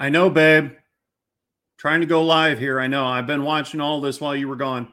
I know, babe. Trying to go live here. I know. I've been watching all this while you were gone.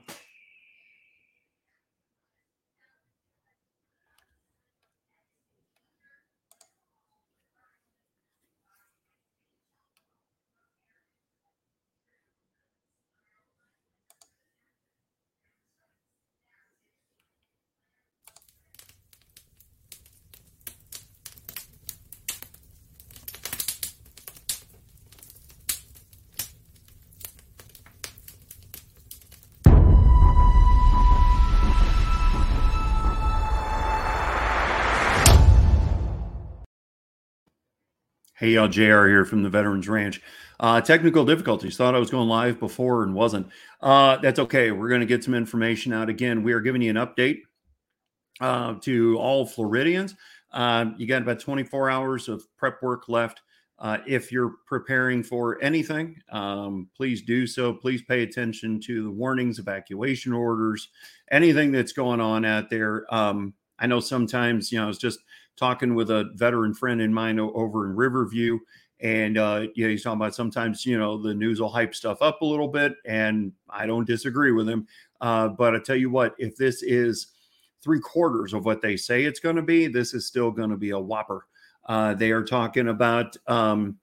Hey, y'all, JR here from the Veterans Ranch. Uh, technical difficulties. Thought I was going live before and wasn't. Uh, that's okay. We're going to get some information out again. We are giving you an update uh, to all Floridians. Uh, you got about 24 hours of prep work left. Uh, if you're preparing for anything, um, please do so. Please pay attention to the warnings, evacuation orders, anything that's going on out there. Um, I know sometimes, you know, it's just talking with a veteran friend in mine over in Riverview, and uh, he's talking about sometimes you know the news will hype stuff up a little bit, and I don't disagree with him. Uh, but I tell you what, if this is three quarters of what they say it's going to be, this is still going to be a whopper. Uh, they are talking about um,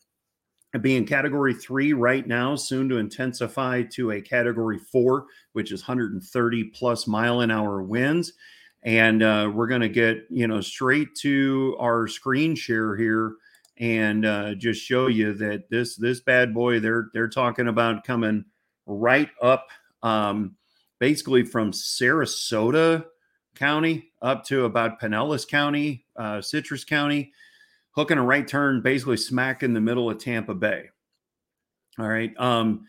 being category three right now, soon to intensify to a category four, which is 130 plus mile an hour winds and uh, we're going to get you know straight to our screen share here and uh, just show you that this this bad boy they're they're talking about coming right up um, basically from Sarasota County up to about Pinellas County, uh, Citrus County, hooking a right turn basically smack in the middle of Tampa Bay. All right. Um,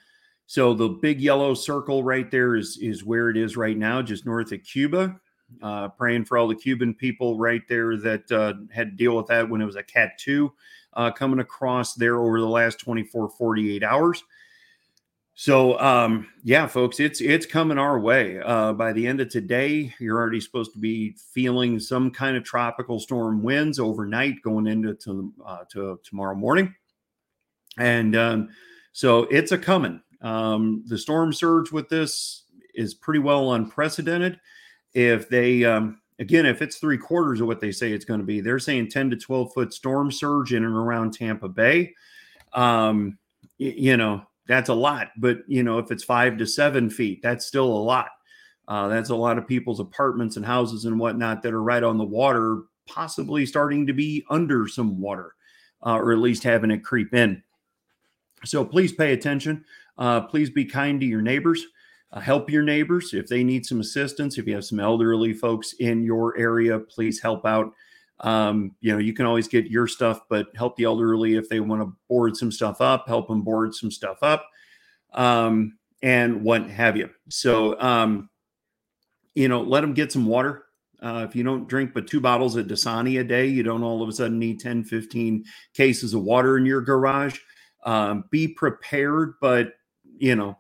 so the big yellow circle right there is is where it is right now, just north of Cuba. Uh, praying for all the Cuban people right there that uh, had to deal with that when it was a Cat 2 uh, coming across there over the last 24, 48 hours. So um, yeah, folks, it's it's coming our way. Uh, by the end of today, you're already supposed to be feeling some kind of tropical storm winds overnight, going into to, uh, to tomorrow morning, and um, so it's a coming. Um, the storm surge with this is pretty well unprecedented if they um, again if it's three quarters of what they say it's going to be they're saying 10 to 12 foot storm surge in and around tampa bay. Um, y- you know that's a lot but you know if it's five to seven feet that's still a lot. Uh, that's a lot of people's apartments and houses and whatnot that are right on the water possibly starting to be under some water uh, or at least having it creep in. So please pay attention. Uh, please be kind to your neighbors uh, help your neighbors if they need some assistance. If you have some elderly folks in your area, please help out. Um, you know, you can always get your stuff, but help the elderly if they want to board some stuff up, help them board some stuff up, um, and what have you. So, um, you know, let them get some water. Uh, if you don't drink but two bottles of Dasani a day, you don't all of a sudden need 10, 15 cases of water in your garage. Um, be prepared, but, you know,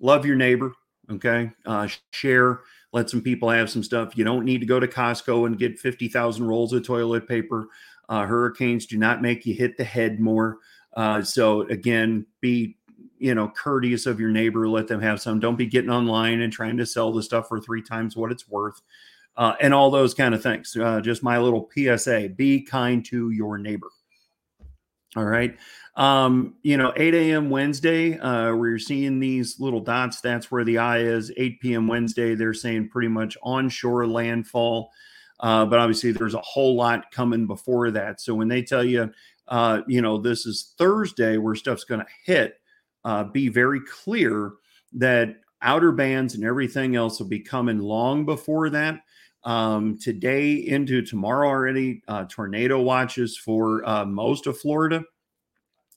love your neighbor. Okay. Uh, share, let some people have some stuff. You don't need to go to Costco and get 50,000 rolls of toilet paper. Uh, hurricanes do not make you hit the head more. Uh, so again, be you know courteous of your neighbor. Let them have some. Don't be getting online and trying to sell the stuff for three times what it's worth, uh, and all those kind of things. Uh, just my little PSA: be kind to your neighbor. All right. Um, you know, 8 a.m. Wednesday, uh, you're seeing these little dots, that's where the eye is. 8 p.m. Wednesday, they're saying pretty much onshore landfall. Uh, but obviously, there's a whole lot coming before that. So when they tell you, uh, you know, this is Thursday where stuff's going to hit, uh, be very clear that outer bands and everything else will be coming long before that. Um, today into tomorrow already, uh, tornado watches for uh, most of Florida.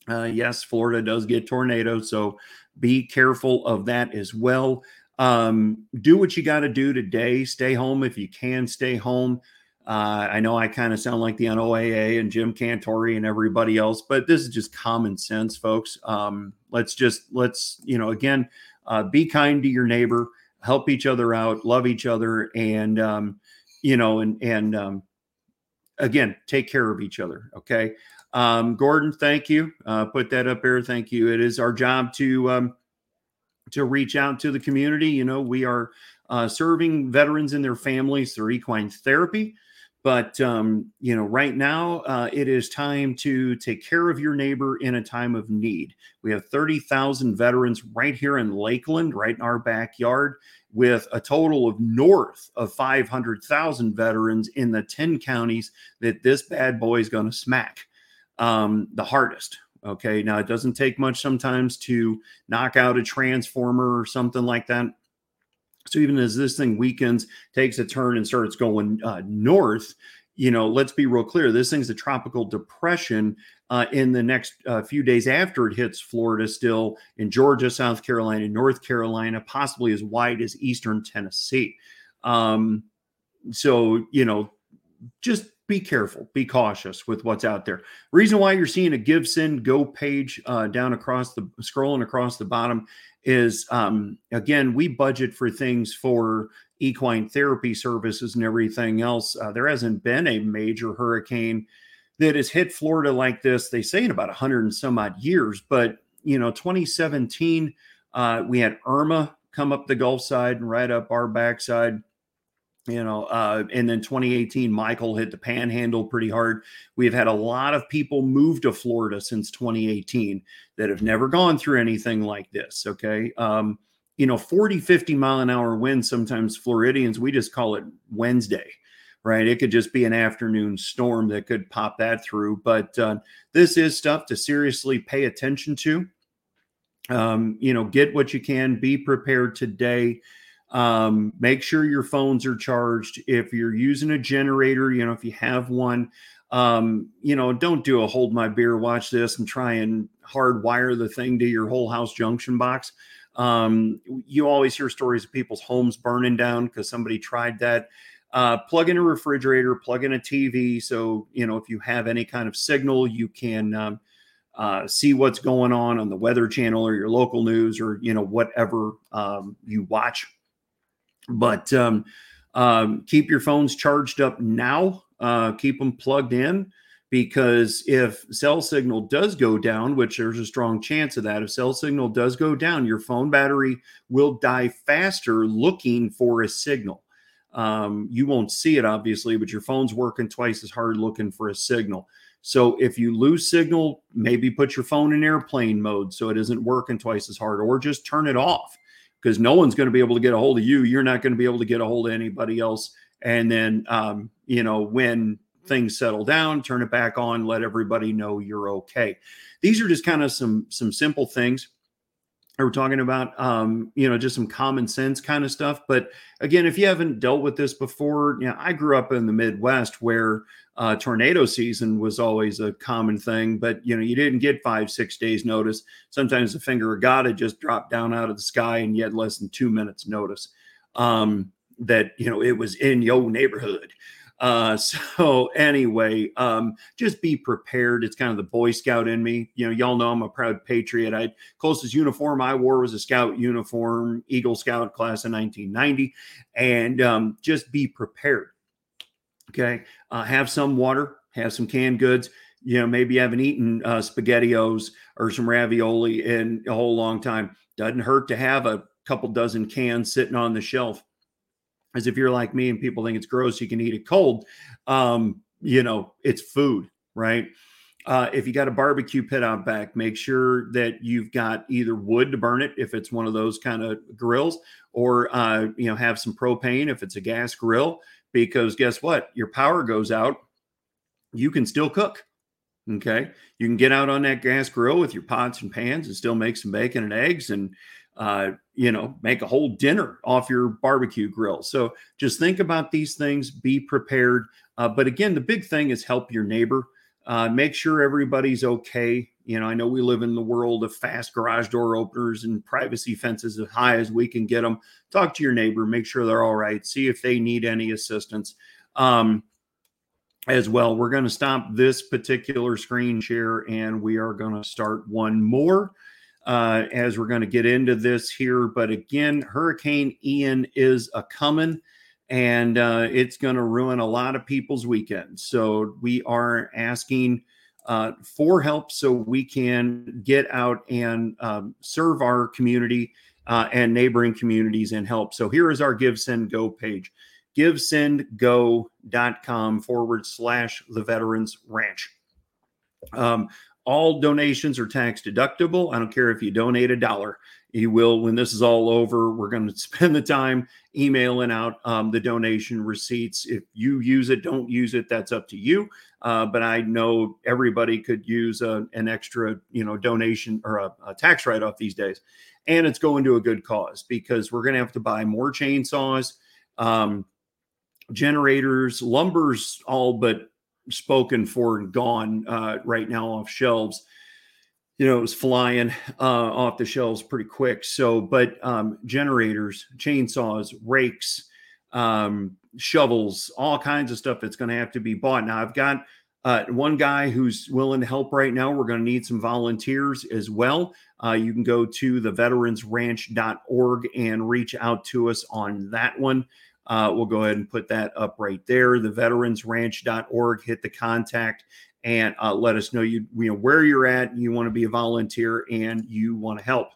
Uh, yes, Florida does get tornadoes, so be careful of that as well. Um, do what you got to do today. Stay home if you can. Stay home. Uh, I know I kind of sound like the NOAA and Jim Cantore and everybody else, but this is just common sense, folks. Um, let's just let's you know again uh, be kind to your neighbor, help each other out, love each other, and um, you know and and um, again take care of each other. Okay. Um, Gordon, thank you. Uh, put that up there. Thank you. It is our job to um, to reach out to the community. You know, we are uh, serving veterans and their families through equine therapy. But um, you know, right now uh, it is time to take care of your neighbor in a time of need. We have thirty thousand veterans right here in Lakeland, right in our backyard, with a total of north of five hundred thousand veterans in the ten counties that this bad boy is going to smack um, the hardest. Okay, now it doesn't take much sometimes to knock out a transformer or something like that so even as this thing weakens, takes a turn, and starts going uh, north, you know, let's be real clear. This thing's a tropical depression uh, in the next uh, few days after it hits Florida, still in Georgia, South Carolina, North Carolina, possibly as wide as eastern Tennessee. Um, so, you know, just be careful, be cautious with what's out there. Reason why you're seeing a GiveSend Go page uh, down across the scrolling across the bottom is um, again, we budget for things for equine therapy services and everything else. Uh, there hasn't been a major hurricane that has hit Florida like this. They say in about 100 and some odd years, but you know, 2017, uh, we had Irma come up the Gulf side and right up our backside you know uh, and then 2018 michael hit the panhandle pretty hard. We've had a lot of people move to florida since 2018 that have never gone through anything like this okay? Um, you know 40 50 mile an hour winds sometimes floridians we just call it wednesday right? It could just be an afternoon storm that could pop that through but uh, this is stuff to seriously pay attention to. Um, you know get what you can be prepared today um, make sure your phones are charged. If you're using a generator, you know, if you have one, um, you know, don't do a hold my beer, watch this, and try and hardwire the thing to your whole house junction box. Um, you always hear stories of people's homes burning down because somebody tried that. Uh, plug in a refrigerator, plug in a TV. So, you know, if you have any kind of signal, you can um, uh, see what's going on on the Weather Channel or your local news or, you know, whatever um, you watch but um, um, keep your phones charged up now. Uh, keep them plugged in because if cell signal does go down, which there's a strong chance of that, if cell signal does go down, your phone battery will die faster looking for a signal. Um, you won't see it obviously, but your phone's working twice as hard looking for a signal. So if you lose signal, maybe put your phone in airplane mode so it isn't working twice as hard, or just turn it off because no one's going to be able to get a hold of you. You're not going to be able to get a hold of anybody else. And then, um, you know, when things settle down, turn it back on, let everybody know you're okay. These are just kind of some some simple things. We're talking about, um, you know, just some common sense kind of stuff. But again, if you haven't dealt with this before, you know, I grew up in the Midwest where uh, tornado season was always a common thing, but you know, you didn't get five, six days notice. Sometimes the finger of God had just dropped down out of the sky and you had less than two minutes notice um, that, you know, it was in your neighborhood. Uh, so anyway, um, just be prepared. It's kind of the Boy Scout in me. You know, y'all know I'm a proud patriot. I closest uniform I wore was a Scout uniform, Eagle Scout class in 1990, and um, just be prepared. Okay. Uh, have some water, have some canned goods. You know, maybe you haven't eaten uh, SpaghettiOs or some ravioli in a whole long time. Doesn't hurt to have a couple dozen cans sitting on the shelf. As if you're like me and people think it's gross, you can eat it cold. Um, you know, it's food, right? Uh, if you got a barbecue pit out back, make sure that you've got either wood to burn it if it's one of those kind of grills, or uh, you know have some propane if it's a gas grill because guess what? Your power goes out, you can still cook. Okay. You can get out on that gas grill with your pots and pans and still make some bacon and eggs and, uh, you know, make a whole dinner off your barbecue grill. So just think about these things, be prepared. Uh, but again, the big thing is help your neighbor. Uh, make sure everybody's okay. You know, I know we live in the world of fast garage door openers and privacy fences as high as we can get them. Talk to your neighbor, make sure they're all right, see if they need any assistance. Um, as well, we're going to stop this particular screen share and we are going to start one more uh, as we're going to get into this here. But again, Hurricane Ian is a coming and uh, it's going to ruin a lot of people's weekends. So we are asking uh, for help so we can get out and um, serve our community uh, and neighboring communities and help. So here is our Give Send Go page givesendgo.com forward slash the Veterans Ranch. Um, all donations are tax deductible. I don't care if you donate a dollar. You will, when this is all over, we're going to spend the time emailing out um, the donation receipts. If you use it, don't use it. That's up to you. Uh, but I know everybody could use a, an extra, you know, donation or a, a tax write-off these days, and it's going to a good cause because we're going to have to buy more chainsaws, um, generators, lumber's all but spoken for and gone uh, right now off shelves. You know, it was flying uh, off the shelves pretty quick. So, but um, generators, chainsaws, rakes, um, shovels, all kinds of stuff that's going to have to be bought. Now, I've got uh, one guy who's willing to help right now. We're going to need some volunteers as well. Uh, you can go to the veteransranch.org and reach out to us on that one. Uh, we'll go ahead and put that up right there. The veteransranch.org. Hit the contact and uh, let us know you, you know where you're at. You want to be a volunteer and you want to help.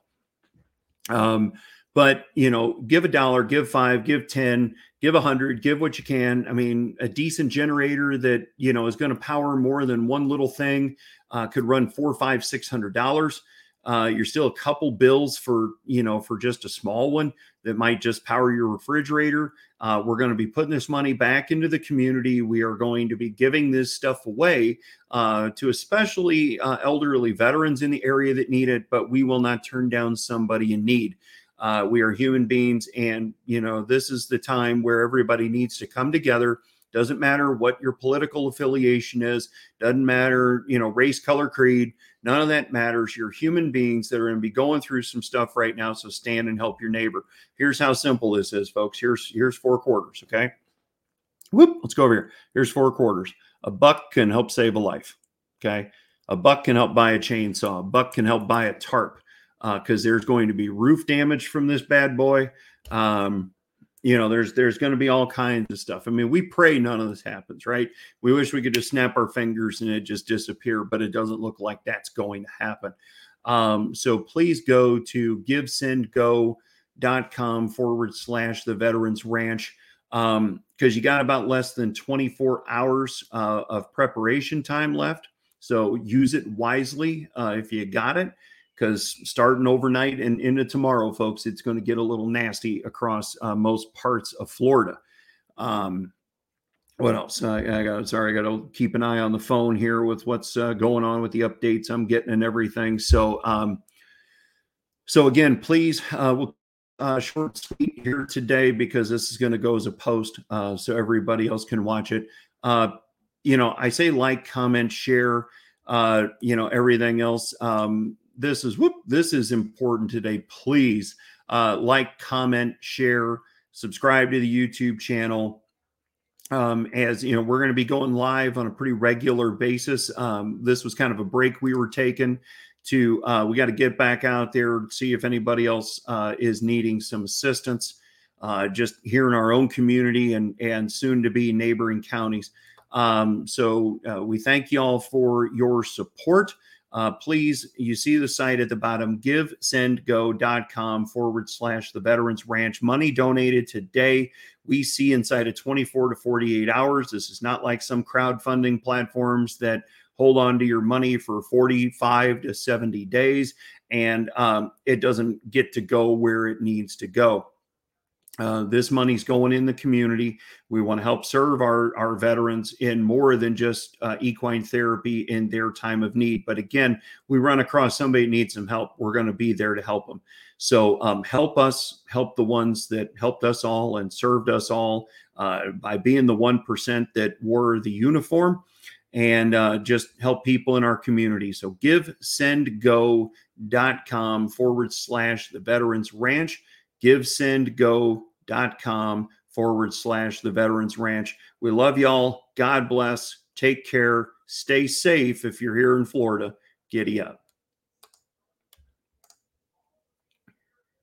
Um, but you know, give a dollar, give five, give ten, give a hundred, give what you can. I mean, a decent generator that you know is going to power more than one little thing uh, could run four, five, six hundred dollars. Uh, you're still a couple bills for you know for just a small one that might just power your refrigerator. Uh, we're going to be putting this money back into the community. We are going to be giving this stuff away uh, to especially uh, elderly veterans in the area that need it. But we will not turn down somebody in need. Uh, we are human beings, and you know this is the time where everybody needs to come together doesn't matter what your political affiliation is, doesn't matter, you know, race, color, creed, none of that matters. You're human beings that are going to be going through some stuff right now. So stand and help your neighbor. Here's how simple this is, folks. Here's here's four quarters. Okay. Whoop, let's go over here. Here's four quarters. A buck can help save a life. Okay. A buck can help buy a chainsaw. A buck can help buy a tarp because uh, there's going to be roof damage from this bad boy. Um, you know there's there's going to be all kinds of stuff. I mean we pray none of this happens right? We wish we could just snap our fingers and it just disappear but it doesn't look like that's going to happen. Um, so please go to givesendgo.com forward slash the veterans ranch because um, you got about less than 24 hours uh, of preparation time left. So use it wisely uh, if you got it because starting overnight and into tomorrow, folks, it's going to get a little nasty across uh, most parts of Florida. Um, what else? I, I got sorry, I got to keep an eye on the phone here with what's uh, going on with the updates I'm getting and everything. So, um, so again, please, uh, we'll uh, short sweet here today because this is going to go as a post, uh, so everybody else can watch it. Uh, you know, I say like, comment, share. Uh, you know, everything else. Um, this is whoop, this is important today. Please uh, like, comment, share, subscribe to the YouTube channel. Um, as you know, we're going to be going live on a pretty regular basis. Um, this was kind of a break we were taking to uh, we got to get back out there see if anybody else uh, is needing some assistance uh, just here in our own community and and soon to be neighboring counties um, so uh, we thank you all for your support uh, please, you see the site at the bottom, givesendgo.com forward slash the Veterans Ranch. Money donated today. We see inside of 24 to 48 hours. This is not like some crowdfunding platforms that hold on to your money for 45 to 70 days and um, it doesn't get to go where it needs to go. Uh, this money's going in the community. We want to help serve our, our veterans in more than just uh, equine therapy in their time of need. But again, we run across somebody needs some help. We're going to be there to help them. So um, help us, help the ones that helped us all and served us all uh, by being the 1% that wore the uniform and uh, just help people in our community. So give sendgo.com forward slash the Veterans Ranch givesendgo.com forward slash the Veterans Ranch. We love y'all. God bless. Take care. Stay safe if you're here in Florida. Giddy up.